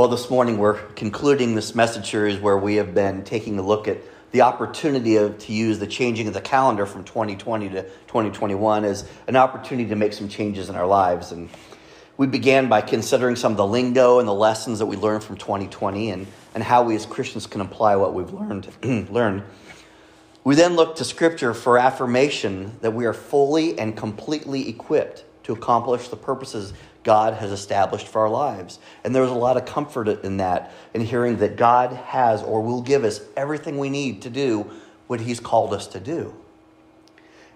Well, this morning we're concluding this message series where we have been taking a look at the opportunity of, to use the changing of the calendar from 2020 to 2021 as an opportunity to make some changes in our lives. And we began by considering some of the lingo and the lessons that we learned from 2020 and, and how we as Christians can apply what we've learned. learned. We then looked to Scripture for affirmation that we are fully and completely equipped to accomplish the purposes God has established for our lives. And there's a lot of comfort in that, in hearing that God has or will give us everything we need to do what He's called us to do.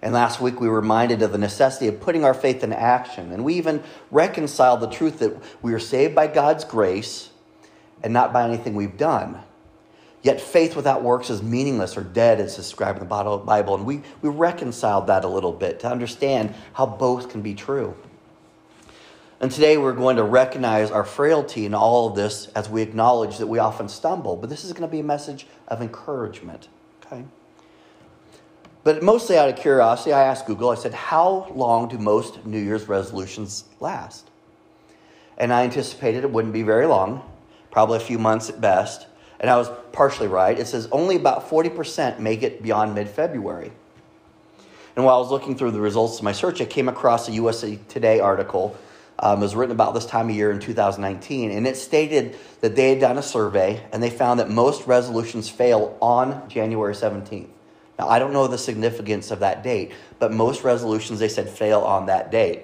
And last week we were reminded of the necessity of putting our faith in action. And we even reconciled the truth that we are saved by God's grace and not by anything we've done. Yet faith without works is meaningless or dead, as described in the Bible. And we, we reconciled that a little bit to understand how both can be true. And today we're going to recognize our frailty in all of this as we acknowledge that we often stumble. But this is going to be a message of encouragement. Okay? But mostly out of curiosity, I asked Google, I said, How long do most New Year's resolutions last? And I anticipated it wouldn't be very long, probably a few months at best. And I was partially right. It says only about 40% make it beyond mid February. And while I was looking through the results of my search, I came across a USA Today article um, was written about this time of year in 2019, and it stated that they had done a survey and they found that most resolutions fail on January 17th. Now, I don't know the significance of that date, but most resolutions, they said, fail on that date.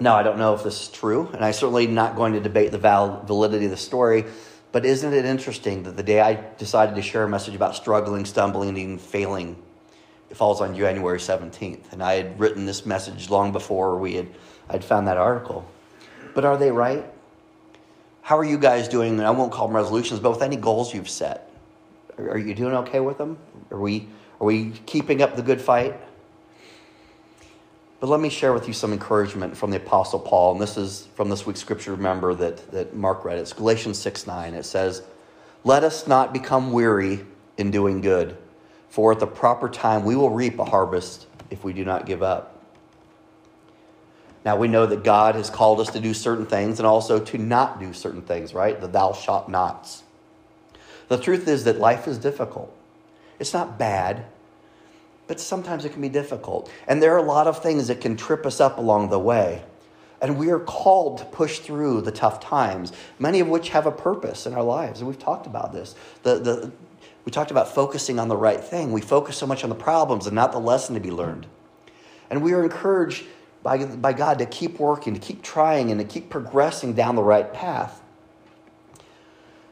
Now, I don't know if this is true, and I'm certainly not going to debate the validity of the story, but isn't it interesting that the day I decided to share a message about struggling, stumbling, and even failing it falls on January 17th. And I had written this message long before we had I'd found that article. But are they right? How are you guys doing? I won't call them resolutions, but with any goals you've set. Are you doing okay with them? Are we are we keeping up the good fight? But let me share with you some encouragement from the Apostle Paul. And this is from this week's scripture, remember, that, that Mark read. It's Galatians 6 9. It says, Let us not become weary in doing good for at the proper time we will reap a harvest if we do not give up. Now we know that God has called us to do certain things and also to not do certain things, right? The thou shalt nots. The truth is that life is difficult. It's not bad, but sometimes it can be difficult. And there are a lot of things that can trip us up along the way. And we are called to push through the tough times, many of which have a purpose in our lives. And we've talked about this. The, the, we talked about focusing on the right thing. We focus so much on the problems and not the lesson to be learned. And we are encouraged by, by God to keep working, to keep trying, and to keep progressing down the right path.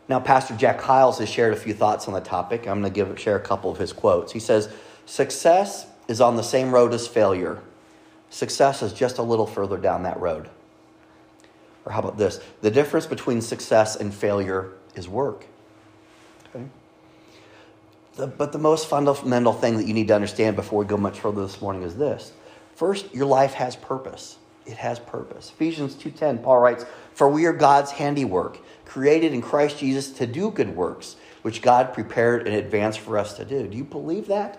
Now, Pastor Jack Hyles has shared a few thoughts on the topic. I'm going to give, share a couple of his quotes. He says, Success is on the same road as failure. Success is just a little further down that road. Or how about this? The difference between success and failure is work. The, but the most fundamental thing that you need to understand before we go much further this morning is this. First, your life has purpose. It has purpose. Ephesians 2:10 Paul writes, "For we are God's handiwork, created in Christ Jesus to do good works, which God prepared in advance for us to do." Do you believe that?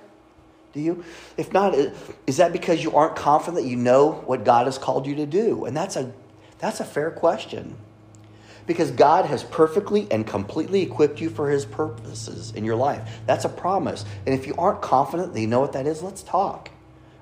Do you? If not, is that because you aren't confident that you know what God has called you to do? And that's a that's a fair question because God has perfectly and completely equipped you for his purposes in your life. That's a promise. And if you aren't confident that you know what that is, let's talk.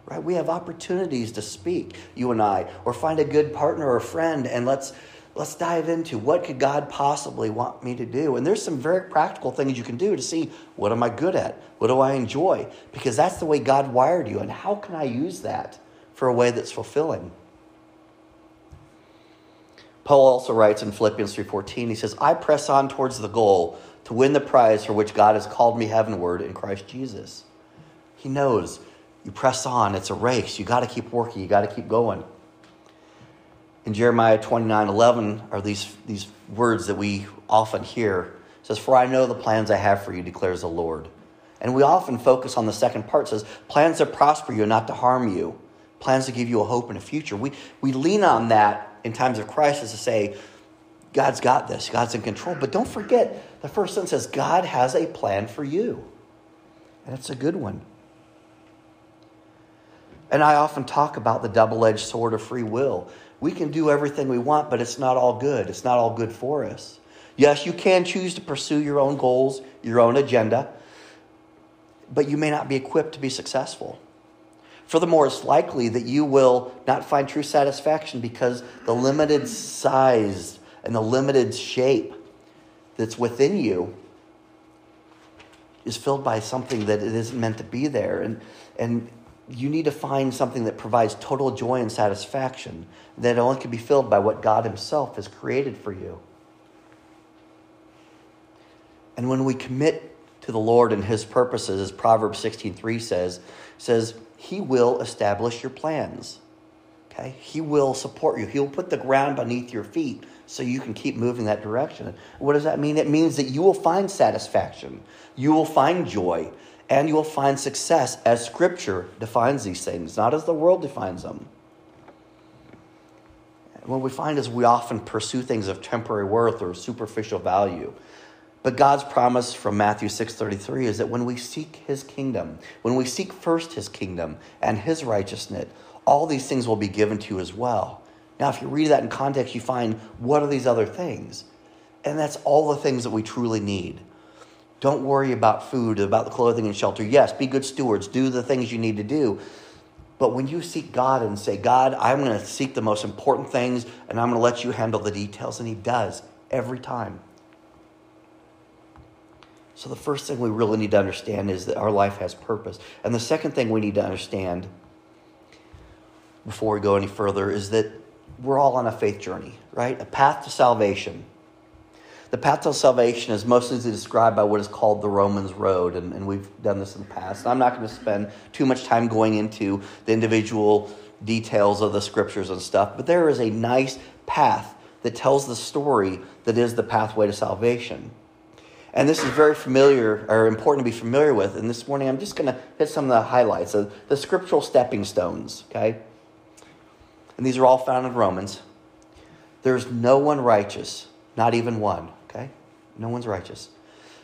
Right? We have opportunities to speak, you and I, or find a good partner or friend and let's let's dive into what could God possibly want me to do? And there's some very practical things you can do to see what am I good at? What do I enjoy? Because that's the way God wired you and how can I use that for a way that's fulfilling? Paul also writes in Philippians 3:14, he says, "I press on towards the goal to win the prize for which God has called me heavenward in Christ Jesus." He knows you press on, it's a race. You got to keep working, you got to keep going. In Jeremiah 29:11 are these these words that we often hear. It says, "For I know the plans I have for you," declares the Lord. And we often focus on the second part. It says, "Plans to prosper you and not to harm you." Plans to give you a hope and a future. We, we lean on that in times of crisis to say, God's got this, God's in control. But don't forget, the first sentence says, God has a plan for you. And it's a good one. And I often talk about the double edged sword of free will. We can do everything we want, but it's not all good. It's not all good for us. Yes, you can choose to pursue your own goals, your own agenda, but you may not be equipped to be successful. Furthermore, it's likely that you will not find true satisfaction because the limited size and the limited shape that's within you is filled by something that it isn't meant to be there. And, and you need to find something that provides total joy and satisfaction that only can be filled by what God Himself has created for you. And when we commit to the Lord and His purposes, as Proverbs 16:3 says, says, He will establish your plans. Okay? He will support you. He'll put the ground beneath your feet so you can keep moving that direction. What does that mean? It means that you will find satisfaction, you will find joy, and you will find success as Scripture defines these things, not as the world defines them. what we find is we often pursue things of temporary worth or superficial value. But God's promise from Matthew 6:33 is that when we seek his kingdom, when we seek first his kingdom and his righteousness, all these things will be given to you as well. Now, if you read that in context, you find what are these other things? And that's all the things that we truly need. Don't worry about food, about the clothing and shelter. Yes, be good stewards, do the things you need to do. But when you seek God and say, God, I'm going to seek the most important things and I'm going to let you handle the details, and He does every time. So, the first thing we really need to understand is that our life has purpose. And the second thing we need to understand before we go any further is that we're all on a faith journey, right? A path to salvation. The path to salvation is mostly described by what is called the Romans Road, and, and we've done this in the past. I'm not going to spend too much time going into the individual details of the scriptures and stuff, but there is a nice path that tells the story that is the pathway to salvation. And this is very familiar or important to be familiar with. And this morning I'm just going to hit some of the highlights of the scriptural stepping stones, okay? And these are all found in Romans. There's no one righteous, not even one, okay? No one's righteous.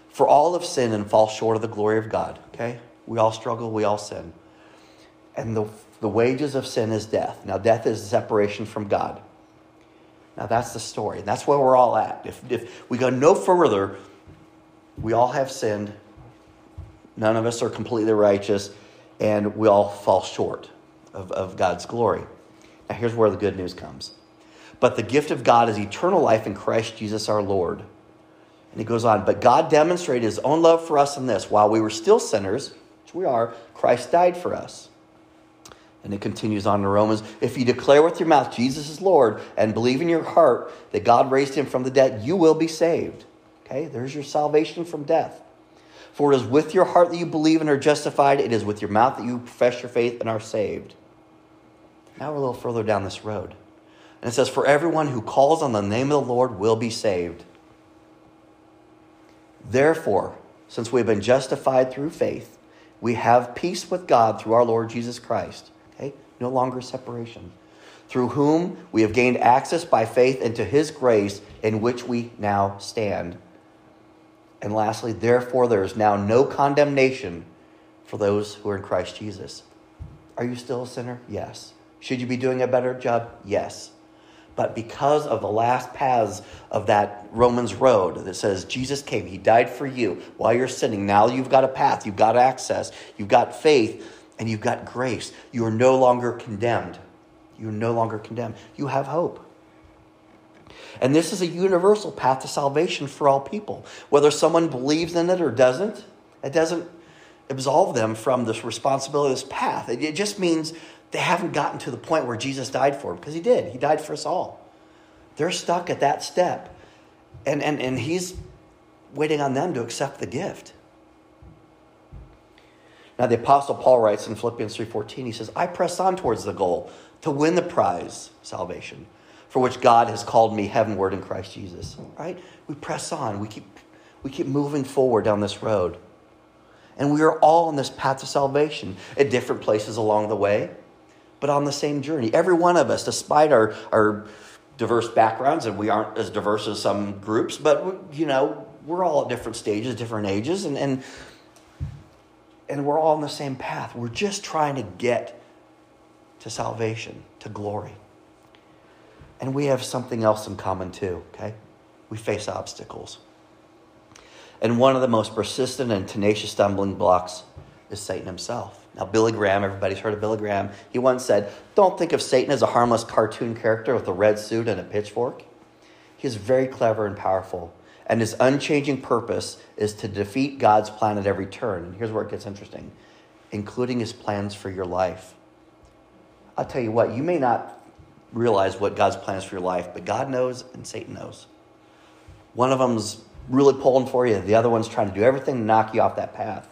For all have sinned and fall short of the glory of God, okay? We all struggle, we all sin. And the, the wages of sin is death. Now, death is separation from God. Now, that's the story. And that's where we're all at. If, if we go no further, we all have sinned. None of us are completely righteous, and we all fall short of, of God's glory. Now, here's where the good news comes. But the gift of God is eternal life in Christ Jesus our Lord. And he goes on, but God demonstrated his own love for us in this while we were still sinners, which we are, Christ died for us. And it continues on in Romans if you declare with your mouth Jesus is Lord and believe in your heart that God raised him from the dead, you will be saved. Okay, there's your salvation from death. For it is with your heart that you believe and are justified, it is with your mouth that you profess your faith and are saved. Now we're a little further down this road. And it says, For everyone who calls on the name of the Lord will be saved. Therefore, since we have been justified through faith, we have peace with God through our Lord Jesus Christ. Okay? No longer separation. Through whom we have gained access by faith into his grace in which we now stand. And lastly, therefore, there is now no condemnation for those who are in Christ Jesus. Are you still a sinner? Yes. Should you be doing a better job? Yes. But because of the last paths of that Romans road that says Jesus came, he died for you while you're sinning. Now you've got a path, you've got access, you've got faith, and you've got grace. You are no longer condemned. You are no longer condemned. You have hope. And this is a universal path to salvation for all people. Whether someone believes in it or doesn't, it doesn't absolve them from this responsibility, this path. It just means they haven't gotten to the point where Jesus died for them, because he did. He died for us all. They're stuck at that step. And, and, and he's waiting on them to accept the gift. Now the apostle Paul writes in Philippians 3:14 he says, "I press on towards the goal to win the prize, salvation, for which God has called me heavenward in Christ Jesus." Right? We press on. We keep we keep moving forward down this road. And we are all on this path to salvation at different places along the way but on the same journey. Every one of us, despite our, our diverse backgrounds, and we aren't as diverse as some groups, but, you know, we're all at different stages, different ages, and, and, and we're all on the same path. We're just trying to get to salvation, to glory. And we have something else in common too, okay? We face obstacles. And one of the most persistent and tenacious stumbling blocks is Satan himself. Now, Billy Graham, everybody's heard of Billy Graham, he once said, Don't think of Satan as a harmless cartoon character with a red suit and a pitchfork. He is very clever and powerful, and his unchanging purpose is to defeat God's plan at every turn. And here's where it gets interesting including his plans for your life. I'll tell you what, you may not realize what God's plans for your life, but God knows and Satan knows. One of them's really pulling for you, the other one's trying to do everything to knock you off that path.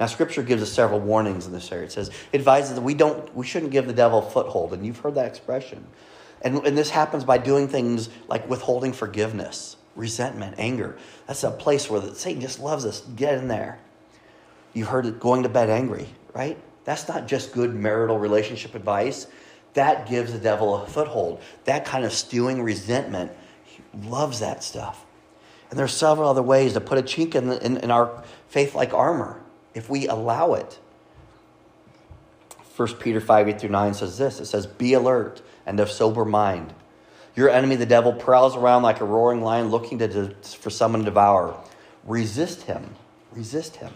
Now, Scripture gives us several warnings in this area. It says, it advises that we don't, we shouldn't give the devil a foothold, and you've heard that expression. And, and this happens by doing things like withholding forgiveness, resentment, anger. That's a place where Satan just loves us. Get in there. You've heard it going to bed angry, right? That's not just good marital relationship advice. That gives the devil a foothold. That kind of stewing resentment, he loves that stuff. And there's several other ways to put a chink in, the, in, in our faith like armor if we allow it. 1 Peter 5 8 through 9 says this it says, Be alert and of sober mind. Your enemy, the devil, prowls around like a roaring lion looking to, for someone to devour. Resist him. Resist him.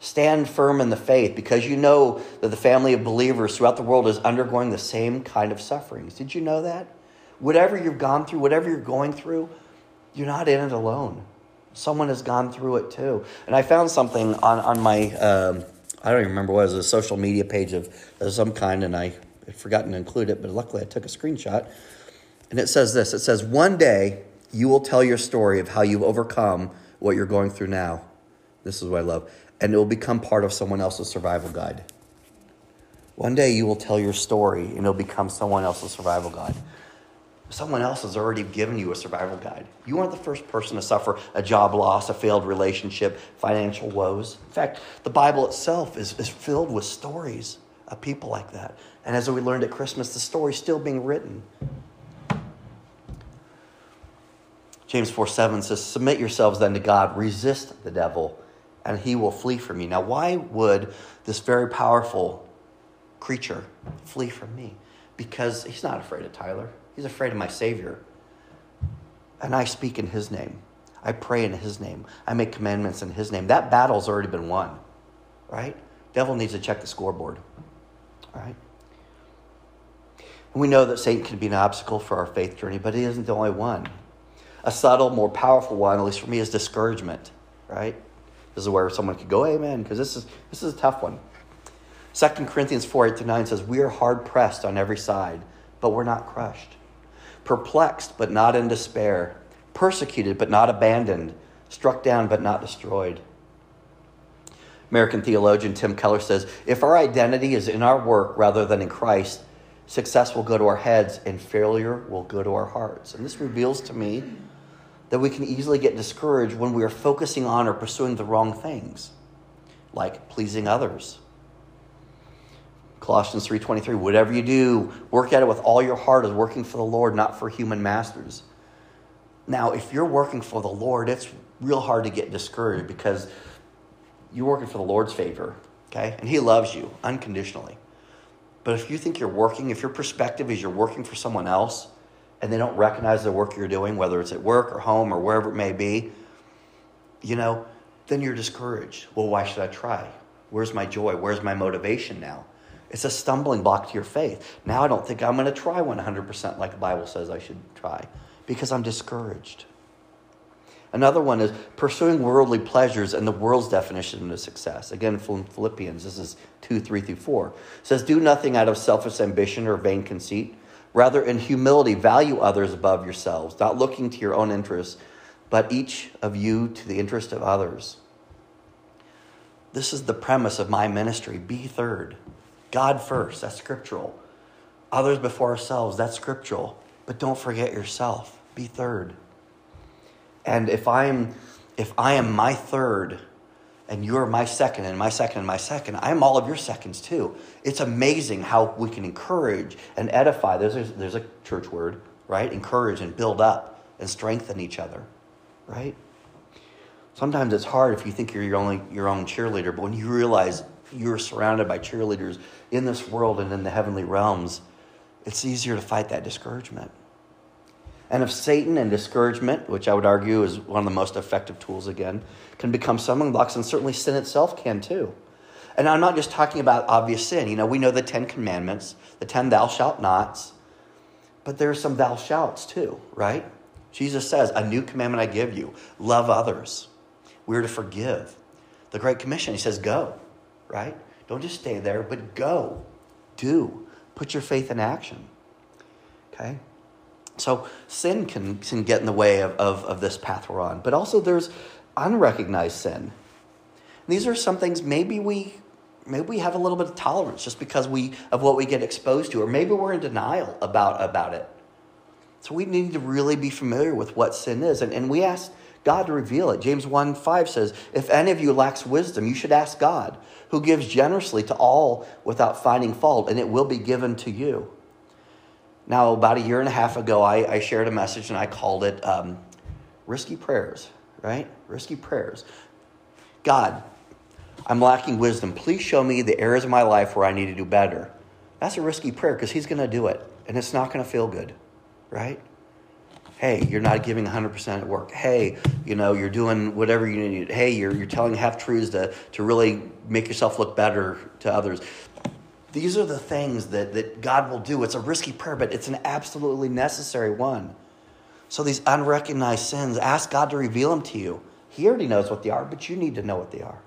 Stand firm in the faith because you know that the family of believers throughout the world is undergoing the same kind of sufferings. Did you know that? Whatever you've gone through, whatever you're going through, you're not in it alone. Someone has gone through it too. And I found something on, on my, um, I don't even remember what it was, a social media page of, of some kind, and I had forgotten to include it, but luckily I took a screenshot. And it says this it says, One day you will tell your story of how you've overcome what you're going through now. This is what I love. And it will become part of someone else's survival guide. One day you will tell your story and it'll become someone else's survival guide. Someone else has already given you a survival guide. You aren't the first person to suffer a job loss, a failed relationship, financial woes. In fact, the Bible itself is, is filled with stories of people like that. And as we learned at Christmas, the story's still being written. James 4 7 says, Submit yourselves then to God, resist the devil, and he will flee from you. Now, why would this very powerful creature flee from me? Because he's not afraid of Tyler. He's afraid of my Savior. And I speak in His name. I pray in His name. I make commandments in His name. That battle's already been won, right? Devil needs to check the scoreboard, right? And we know that Satan can be an obstacle for our faith journey, but he isn't the only one. A subtle, more powerful one, at least for me, is discouragement, right? This is where someone could go, amen, because this is, this is a tough one. 2 Corinthians 4 8 to 9 says, We are hard pressed on every side, but we're not crushed perplexed but not in despair, persecuted but not abandoned, struck down but not destroyed. American theologian Tim Keller says if our identity is in our work rather than in Christ, success will go to our heads and failure will go to our hearts. And this reveals to me that we can easily get discouraged when we are focusing on or pursuing the wrong things, like pleasing others Colossians 3:23 whatever you do work at it with all your heart as working for the Lord not for human masters. Now, if you're working for the Lord, it's real hard to get discouraged because you're working for the Lord's favor, okay? And he loves you unconditionally. But if you think you're working, if your perspective is you're working for someone else and they don't recognize the work you're doing, whether it's at work or home or wherever it may be, you know, then you're discouraged. Well, why should I try? Where's my joy? Where's my motivation now? It's a stumbling block to your faith. Now I don't think I'm going to try 100% like the Bible says I should try because I'm discouraged. Another one is pursuing worldly pleasures and the world's definition of success. Again, from Philippians, this is 2 3 through 4. It says, Do nothing out of selfish ambition or vain conceit. Rather, in humility, value others above yourselves, not looking to your own interests, but each of you to the interest of others. This is the premise of my ministry. Be third. God first, that's scriptural. Others before ourselves, that's scriptural. But don't forget yourself. Be third. And if I'm if I am my third and you're my second and my second and my second, I'm all of your seconds too. It's amazing how we can encourage and edify. There's a, there's a church word, right? Encourage and build up and strengthen each other, right? Sometimes it's hard if you think you're your only your own cheerleader, but when you realize you're surrounded by cheerleaders in this world and in the heavenly realms, it's easier to fight that discouragement. And if Satan and discouragement, which I would argue is one of the most effective tools again, can become stumbling blocks, and certainly sin itself can too. And I'm not just talking about obvious sin. You know, we know the Ten Commandments, the ten thou shalt nots, but there are some thou shalts too, right? Jesus says, A new commandment I give you love others. We're to forgive. The Great Commission, he says, Go, right? Don't just stay there, but go. Do. Put your faith in action. Okay? So sin can, can get in the way of, of, of this path we're on. But also there's unrecognized sin. And these are some things maybe we maybe we have a little bit of tolerance just because we of what we get exposed to, or maybe we're in denial about, about it. So we need to really be familiar with what sin is. And, and we ask God to reveal it. James 1 5 says, If any of you lacks wisdom, you should ask God, who gives generously to all without finding fault, and it will be given to you. Now, about a year and a half ago, I, I shared a message and I called it um, Risky Prayers, right? Risky Prayers. God, I'm lacking wisdom. Please show me the areas of my life where I need to do better. That's a risky prayer because He's going to do it and it's not going to feel good, right? Hey, you're not giving 100% at work. Hey, you know, you're doing whatever you need. Hey, you're, you're telling half truths to, to really make yourself look better to others. These are the things that, that God will do. It's a risky prayer, but it's an absolutely necessary one. So, these unrecognized sins, ask God to reveal them to you. He already knows what they are, but you need to know what they are.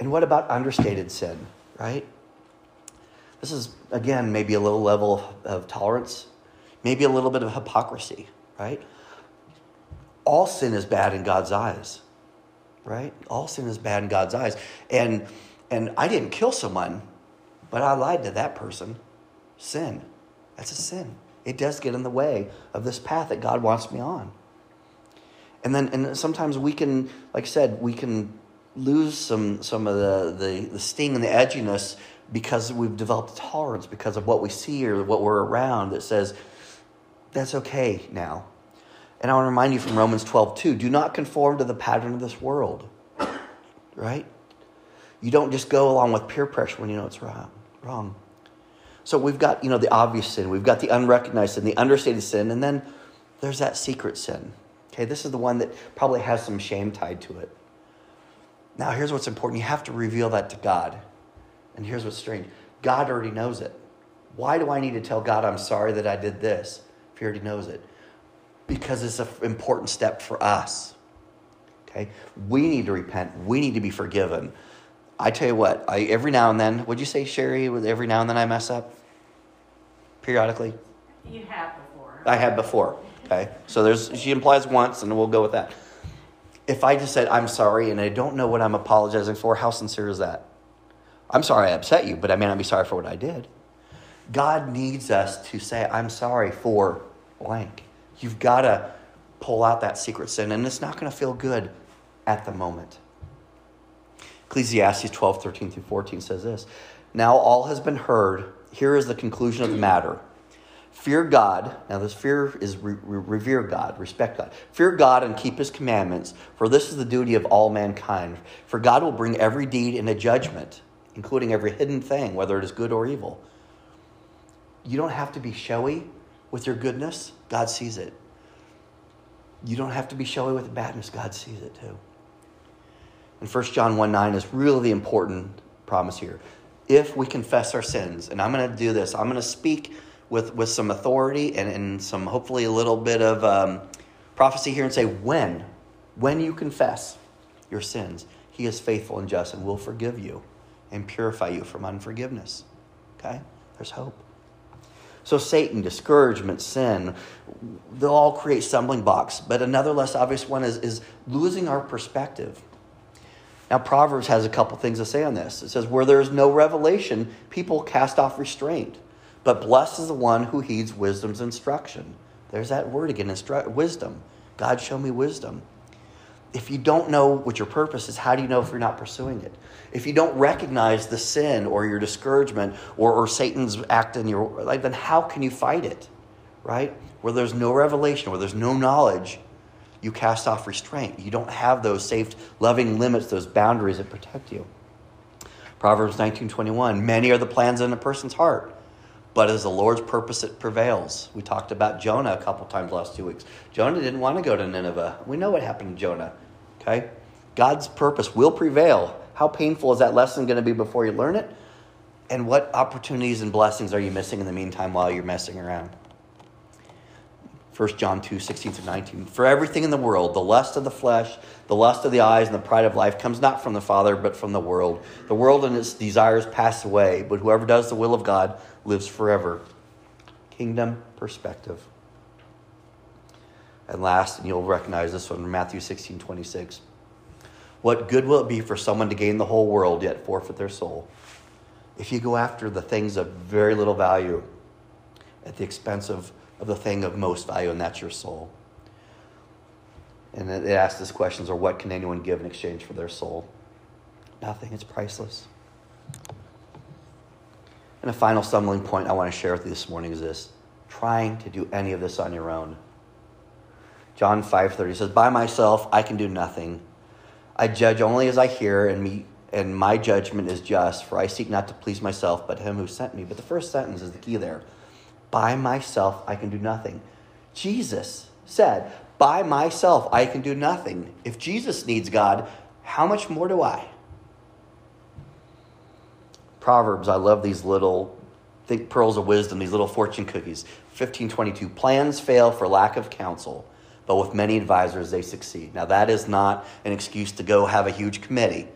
And what about understated sin, right? This is, again, maybe a little level of tolerance, maybe a little bit of hypocrisy, right? All sin is bad in God's eyes, right? All sin is bad in God's eyes. And and I didn't kill someone, but I lied to that person. Sin. That's a sin. It does get in the way of this path that God wants me on. And then and sometimes we can, like I said, we can lose some some of the, the, the sting and the edginess because we've developed tolerance because of what we see or what we're around that says, that's okay now. And I want to remind you from Romans 12, 2, do not conform to the pattern of this world. Right? You don't just go along with peer pressure when you know it's wrong. Wrong. So we've got, you know, the obvious sin, we've got the unrecognized sin, the understated sin, and then there's that secret sin. Okay, this is the one that probably has some shame tied to it. Now, here's what's important. You have to reveal that to God. And here's what's strange. God already knows it. Why do I need to tell God I'm sorry that I did this if he already knows it? Because it's an important step for us. Okay? We need to repent. We need to be forgiven. I tell you what, I, every now and then, would you say, Sherry, every now and then I mess up? Periodically? You have before. I have before. Okay. So there's she implies once and we'll go with that. If I just said I'm sorry and I don't know what I'm apologizing for, how sincere is that? I'm sorry I upset you, but I may not be sorry for what I did. God needs us to say, I'm sorry for blank. You've got to pull out that secret sin, and it's not going to feel good at the moment. Ecclesiastes 12, 13 through 14 says this Now all has been heard. Here is the conclusion of the matter. Fear God. Now, this fear is re- revere God, respect God. Fear God and keep his commandments, for this is the duty of all mankind. For God will bring every deed into judgment, including every hidden thing, whether it is good or evil. You don't have to be showy with your goodness, God sees it. You don't have to be showy with the badness, God sees it too. And 1 John 1 9 is really the important promise here. If we confess our sins, and I'm going to do this, I'm going to speak with, with some authority and, and some hopefully a little bit of um, prophecy here and say, when, when you confess your sins, he is faithful and just and will forgive you and purify you from unforgiveness. Okay? There's hope. So, Satan, discouragement, sin, they'll all create stumbling blocks. But another less obvious one is, is losing our perspective. Now, Proverbs has a couple things to say on this. It says, Where there is no revelation, people cast off restraint. But blessed is the one who heeds wisdom's instruction. There's that word again, instru- wisdom. God, show me wisdom. If you don't know what your purpose is, how do you know if you're not pursuing it? If you don't recognize the sin or your discouragement or, or Satan's act in your life, then how can you fight it? Right? Where there's no revelation, where there's no knowledge, you cast off restraint. You don't have those safe, loving limits, those boundaries that protect you. Proverbs 19:21, many are the plans in a person's heart, but as the Lord's purpose, it prevails. We talked about Jonah a couple times last two weeks. Jonah didn't want to go to Nineveh. We know what happened to Jonah. Okay? God's purpose will prevail. How painful is that lesson going to be before you learn it? And what opportunities and blessings are you missing in the meantime while you're messing around? 1 John 2, 16 to 19. For everything in the world, the lust of the flesh, the lust of the eyes, and the pride of life comes not from the Father, but from the world. The world and its desires pass away, but whoever does the will of God lives forever. Kingdom perspective. And last, and you'll recognize this one, Matthew 16, 26. What good will it be for someone to gain the whole world yet forfeit their soul? If you go after the things of very little value at the expense of of the thing of most value, and that's your soul. And it asks this questions or what can anyone give in exchange for their soul? Nothing, it's priceless. And a final stumbling point I want to share with you this morning is this trying to do any of this on your own. John 5:30 says, "By myself I can do nothing. I judge only as I hear, and me and my judgment is just, for I seek not to please myself, but him who sent me." But the first sentence is the key there. By myself, I can do nothing. Jesus said, By myself, I can do nothing. If Jesus needs God, how much more do I? Proverbs, I love these little, think pearls of wisdom, these little fortune cookies. 1522 Plans fail for lack of counsel, but with many advisors, they succeed. Now, that is not an excuse to go have a huge committee.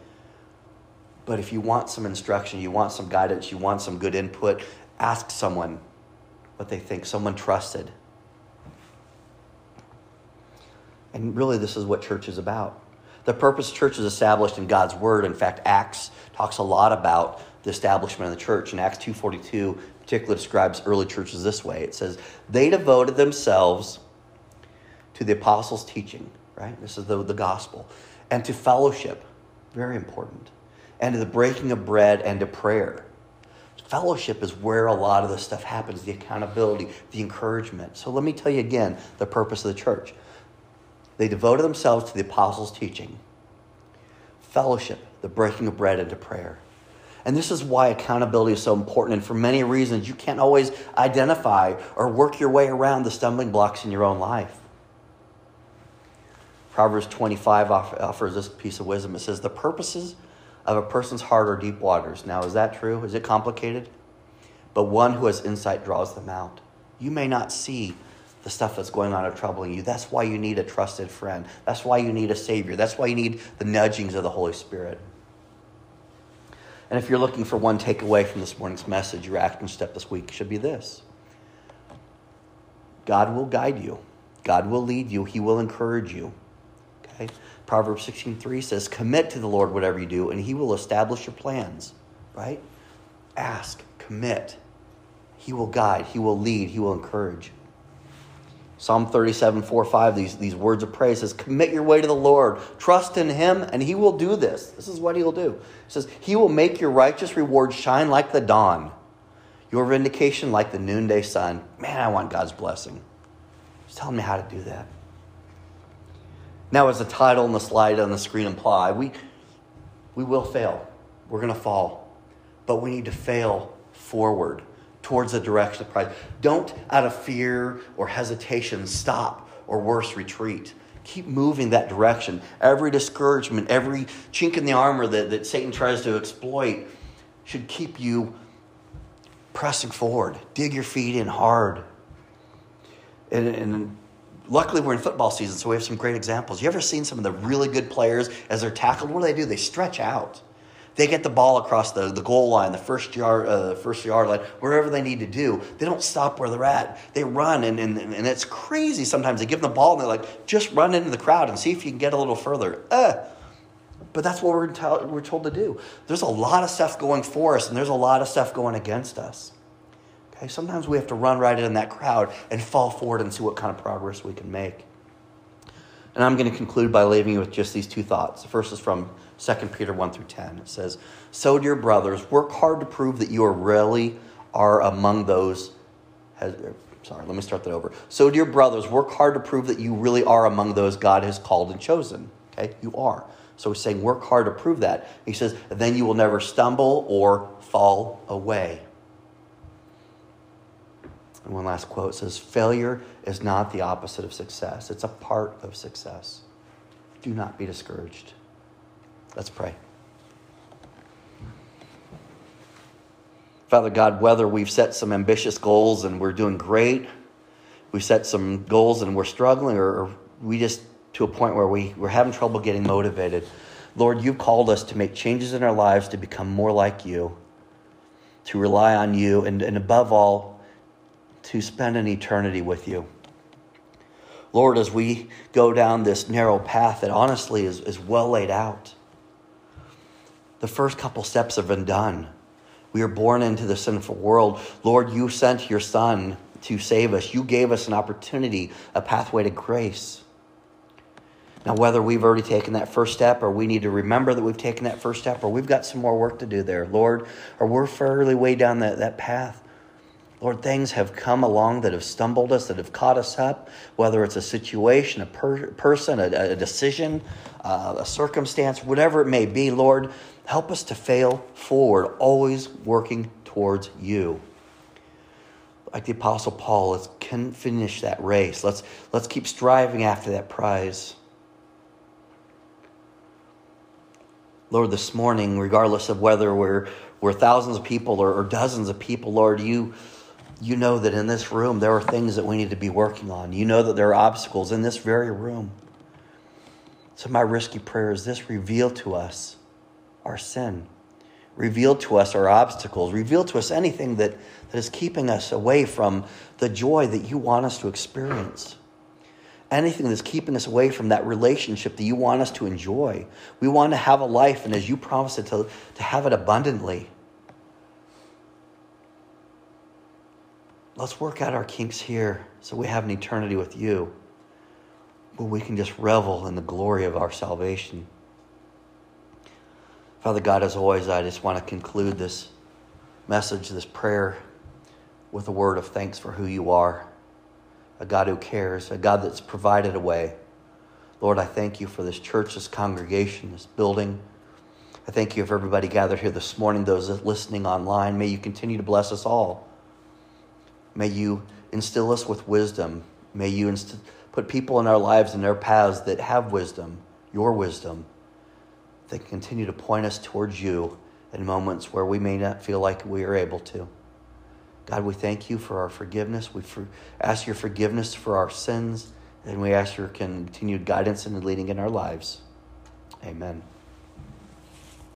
But if you want some instruction, you want some guidance, you want some good input, ask someone what they think, someone trusted. And really, this is what church is about. The purpose church is established in God's word. In fact, Acts talks a lot about the establishment of the church. In Acts 2.42 particularly describes early churches this way. It says, they devoted themselves to the apostles' teaching, right? This is the, the gospel. And to fellowship, very important. And to the breaking of bread and to prayer. Fellowship is where a lot of this stuff happens the accountability, the encouragement. So let me tell you again the purpose of the church. They devoted themselves to the apostles' teaching, fellowship, the breaking of bread, and to prayer. And this is why accountability is so important. And for many reasons, you can't always identify or work your way around the stumbling blocks in your own life. Proverbs 25 offers this piece of wisdom. It says, The purposes of a person's heart are deep waters. Now, is that true? Is it complicated? But one who has insight draws them out. You may not see the stuff that's going on or troubling you. That's why you need a trusted friend. That's why you need a Savior. That's why you need the nudgings of the Holy Spirit. And if you're looking for one takeaway from this morning's message, your action step this week should be this God will guide you, God will lead you, He will encourage you. Okay? Proverbs 16:3 says, "Commit to the Lord whatever you do, and he will establish your plans." Right? Ask, commit. He will guide, he will lead, he will encourage. Psalm 37, 4, 5, these, these words of praise says, Commit your way to the Lord. Trust in him, and he will do this. This is what he'll do. It says, He will make your righteous reward shine like the dawn, your vindication like the noonday sun. Man, I want God's blessing. Just tell me how to do that. Now, as the title and the slide on the screen imply, we, we will fail. We're going to fall. But we need to fail forward towards the direction of Christ. Don't, out of fear or hesitation, stop or worse, retreat. Keep moving that direction. Every discouragement, every chink in the armor that, that Satan tries to exploit should keep you pressing forward. Dig your feet in hard. And, and luckily we're in football season, so we have some great examples. You ever seen some of the really good players as they're tackled? What do they do? They stretch out. They get the ball across the, the goal line, the first yard, uh, first yard line, wherever they need to do. They don't stop where they're at. They run, and, and, and it's crazy sometimes. They give them the ball, and they're like, just run into the crowd and see if you can get a little further. Uh, but that's what we're, tell, we're told to do. There's a lot of stuff going for us, and there's a lot of stuff going against us. Okay, sometimes we have to run right in that crowd and fall forward and see what kind of progress we can make. And I'm going to conclude by leaving you with just these two thoughts. The first is from 2 Peter 1 through 10. It says, So, dear brothers, work hard to prove that you are really are among those. Has, er, sorry, let me start that over. So, dear brothers, work hard to prove that you really are among those God has called and chosen. Okay, you are. So he's saying, work hard to prove that. He says, then you will never stumble or fall away. And one last quote says Failure is not the opposite of success, it's a part of success. Do not be discouraged. Let's pray. Father God, whether we've set some ambitious goals and we're doing great, we set some goals and we're struggling, or we just to a point where we, we're having trouble getting motivated. Lord, you've called us to make changes in our lives to become more like you, to rely on you, and, and above all, to spend an eternity with you. Lord, as we go down this narrow path that honestly is, is well laid out, the first couple steps have been done. We are born into the sinful world. Lord, you sent your Son to save us. You gave us an opportunity, a pathway to grace. Now, whether we've already taken that first step or we need to remember that we've taken that first step or we've got some more work to do there, Lord, or we're fairly way down that, that path, Lord, things have come along that have stumbled us, that have caught us up, whether it's a situation, a per- person, a, a decision, uh, a circumstance, whatever it may be, Lord, help us to fail forward, always working towards you. Like the Apostle Paul, let's can finish that race. Let's, let's keep striving after that prize. Lord, this morning, regardless of whether we're, we're thousands of people or, or dozens of people, Lord, you, you know that in this room there are things that we need to be working on. You know that there are obstacles in this very room. So, my risky prayer is this reveal to us our sin, reveal to us our obstacles, reveal to us anything that, that is keeping us away from the joy that you want us to experience anything that's keeping us away from that relationship that you want us to enjoy. We want to have a life, and as you promised it, to, to have it abundantly. Let's work out our kinks here so we have an eternity with you, where we can just revel in the glory of our salvation. Father God, as always, I just want to conclude this message, this prayer, with a word of thanks for who you are a God who cares, a God that's provided a way. Lord, I thank you for this church, this congregation, this building. I thank you for everybody gathered here this morning, those listening online. May you continue to bless us all. May you instill us with wisdom. May you inst- put people in our lives and their paths that have wisdom, your wisdom, that continue to point us towards you in moments where we may not feel like we are able to. God, we thank you for our forgiveness. We for, ask your forgiveness for our sins, and we ask your continued guidance and leading in our lives. Amen.